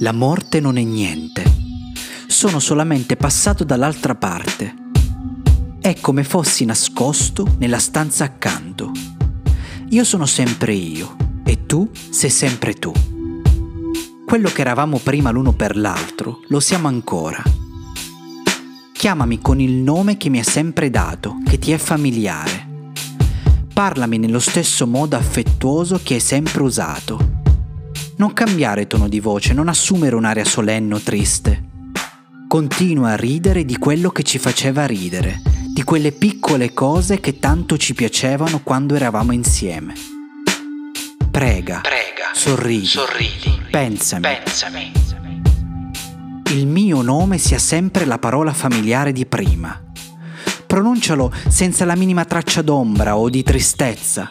La morte non è niente. Sono solamente passato dall'altra parte. È come fossi nascosto nella stanza accanto. Io sono sempre io e tu sei sempre tu. Quello che eravamo prima l'uno per l'altro, lo siamo ancora. Chiamami con il nome che mi hai sempre dato, che ti è familiare. Parlami nello stesso modo affettuoso che hai sempre usato. Non cambiare tono di voce, non assumere un'aria solenne o triste. Continua a ridere di quello che ci faceva ridere, di quelle piccole cose che tanto ci piacevano quando eravamo insieme. Prega, Prega, sorridi, sorridi, pensami. pensami. Il mio nome sia sempre la parola familiare di prima. Pronuncialo senza la minima traccia d'ombra o di tristezza.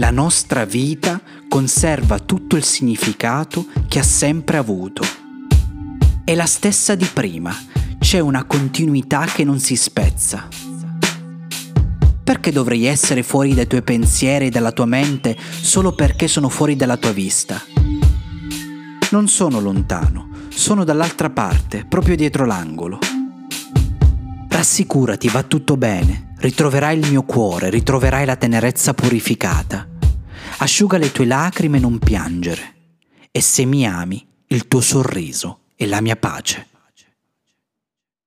La nostra vita conserva tutto il significato che ha sempre avuto. È la stessa di prima, c'è una continuità che non si spezza. Perché dovrei essere fuori dai tuoi pensieri e dalla tua mente solo perché sono fuori dalla tua vista? Non sono lontano, sono dall'altra parte, proprio dietro l'angolo. Rassicurati, va tutto bene, ritroverai il mio cuore, ritroverai la tenerezza purificata. Asciuga le tue lacrime e non piangere. E se mi ami, il tuo sorriso è la mia pace.